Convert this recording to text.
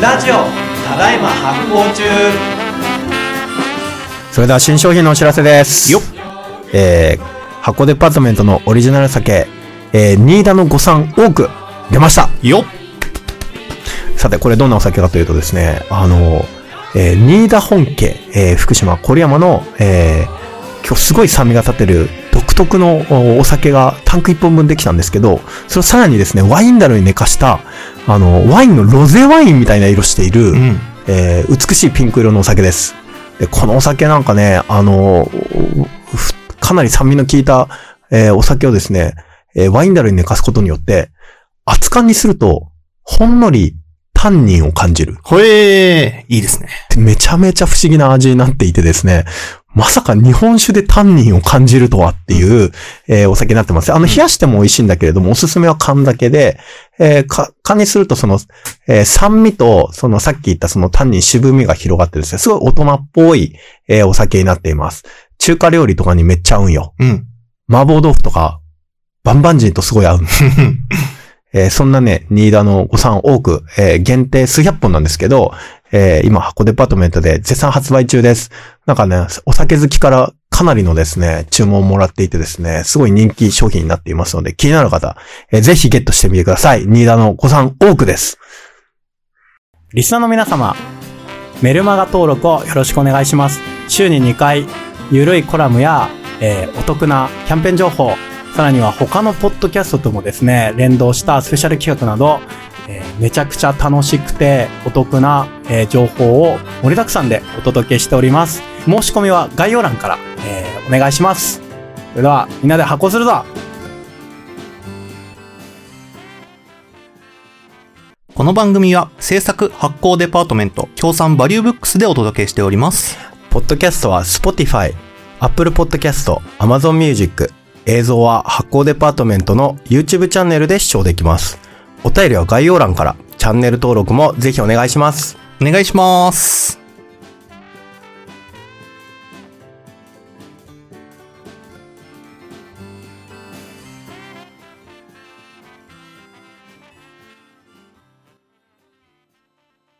ラジオただいま発行中それでは新商品のお知らせです。よっえー、箱デパートメントのオリジナル酒、えー、新田の御三多く出ました。よっさて、これどんなお酒かというとですね、あの、えー、新田本家、えー、福島郡山の、えー、今日すごい酸味が立ってる独特のおお酒がタンク1本分できたんですけど、それをさらにですね、ワインダルに寝かした、あの、ワインのロゼワインみたいな色している、うん。えー美しいピンク色のお酒です。で、このお酒なんかね、あの、ふかなり酸味の効いた、えーお酒をですね、えーワインダルに寝かすことによって、熱燗にすると、ほんのりタンニンを感じる。ほえー、いいですね。めちゃめちゃ不思議な味になっていてですね、まさか日本酒でタンニンを感じるとはっていう、えーお酒になってます。あの、冷やしても美味しいんだけれども、おすすめは缶だけで、えーか、缶にするとその、えー酸味と、そのさっき言ったそのタンニン渋みが広がってですね、すごい大人っぽい、えーお酒になっています。中華料理とかにめっちゃ合うんよ。うん。麻婆豆腐とか、バンバンジンとすごい合う。えーそんなね、新田のご参多く、えー限定数百本なんですけど、えー今、箱デパートメントで絶賛発売中です。なんかね、お酒好きからかなりのですね、注文をもらっていてですね、すごい人気商品になっていますので、気になる方、えーぜひゲットしてみてください。新田のご参多くです。リスナーの皆様、メルマガ登録をよろしくお願いします。週に2回、ゆるいコラムや、えーお得なキャンペーン情報、さらには他のポッドキャストともですね、連動したスペシャル企画など、えーめちゃくちゃ楽しくてお得な、えー情報を盛りだくさんでお届けしております。申し込みは概要欄から、えーお願いします。それでは、みんなで発行するぞこの番組は制作発行デパートメント協賛バリューブックスでお届けしております。ポッドキャストは Spotify、Apple Podcast、Amazon Music、映像は発行デパートメントの YouTube チャンネルで視聴できます。お便りは概要欄から、チャンネル登録もぜひお願いします。お願いします。